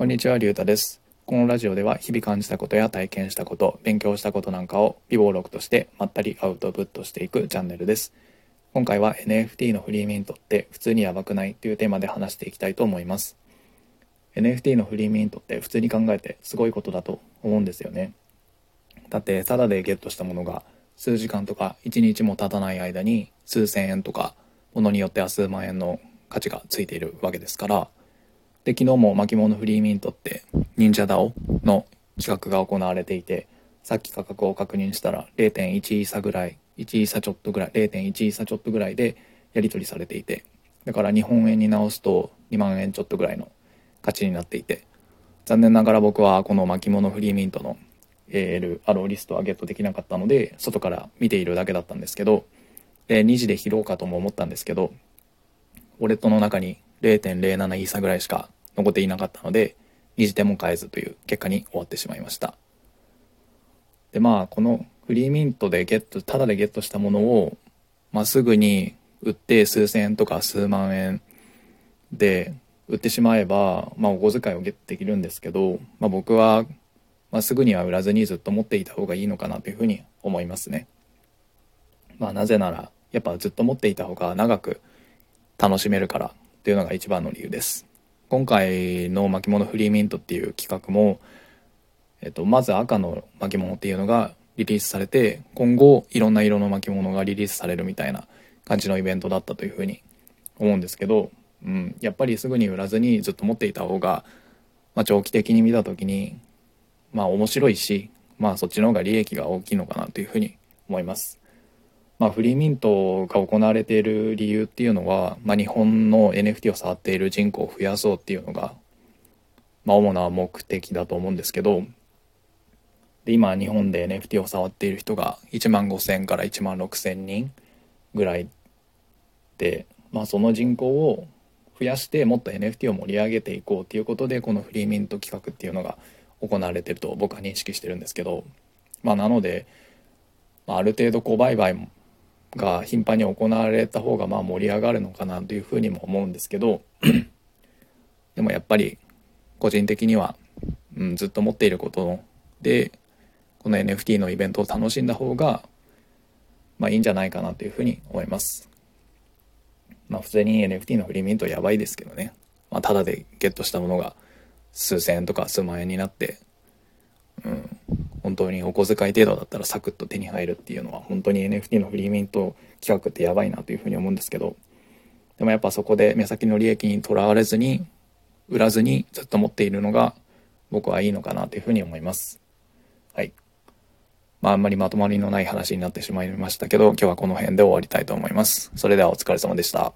こんにちは、りゅうたです。このラジオでは日々感じたことや体験したこと、勉強したことなんかを微暴録としてまったりアウトプットしていくチャンネルです。今回は NFT のフリーミントって普通にやばくないというテーマで話していきたいと思います。NFT のフリーミントって普通に考えてすごいことだと思うんですよね。だってタダでゲットしたものが数時間とか1日も経たない間に数千円とかものによっては数万円の価値がついているわけですからで昨日も巻物フリーミントって忍者 DAO の企画が行われていてさっき価格を確認したら0.1イーサぐらい1イーサちょっとぐらい0.1イーサちょっとぐらいでやり取りされていてだから日本円に直すと2万円ちょっとぐらいの価値になっていて残念ながら僕はこの巻物フリーミントの AL アローリストはゲットできなかったので外から見ているだけだったんですけどで2時で拾おうかとも思ったんですけどウォレットの中に0.07イーサぐらいしか残っていなかったので2時でも買えずという結果に終わってしまいましたでまあこのフリーミントでゲットただでゲットしたものを、まあ、すぐに売って数千円とか数万円で売ってしまえば、まあ、お小遣いをゲットできるんですけど、まあ、僕は、まあ、すぐには売らずにずっと持っていた方がいいのかなというふうに思いますね。まあ、なぜならやっぱずっと持っていた方が長く楽しめるからっていうのが一番の理由です。今回の巻物フリーミントっていう企画も、えっと、まず赤の巻物っていうのがリリースされて今後いろんな色の巻物がリリースされるみたいな感じのイベントだったというふうに思うんですけど、うん、やっぱりすぐに売らずにずっと持っていた方が、まあ、長期的に見た時にまあ面白いし、まあ、そっちの方が利益が大きいのかなというふうに思います。まあ、フリーミントが行われている理由っていうのは、まあ、日本の NFT を触っている人口を増やそうっていうのが、まあ、主な目的だと思うんですけどで今日本で NFT を触っている人が1万5,000から1万6,000人ぐらいで、まあ、その人口を増やしてもっと NFT を盛り上げていこうっていうことでこのフリーミント企画っていうのが行われてると僕は認識してるんですけど、まあ、なので、まあ、ある程度こう売買もが頻繁に行われた方がまあ盛り上がるのかなというふうにも思うんですけど でもやっぱり個人的には、うん、ずっと持っていることでこの NFT のイベントを楽しんだ方がまあいいんじゃないかなというふうに思います。まあ普通に NFT のフリーミントやばいですけどね。まあただでゲットしたものが数千円とか数万円になって、本当にお小遣い程度だったらサクッと手に入るっていうのは本当に NFT のフリーミント企画ってやばいなというふうに思うんですけど、でもやっぱそこで目先の利益にとらわれずに、売らずにずっと持っているのが僕はいいのかなというふうに思います。はい。まああんまりまとまりのない話になってしまいましたけど、今日はこの辺で終わりたいと思います。それではお疲れ様でした。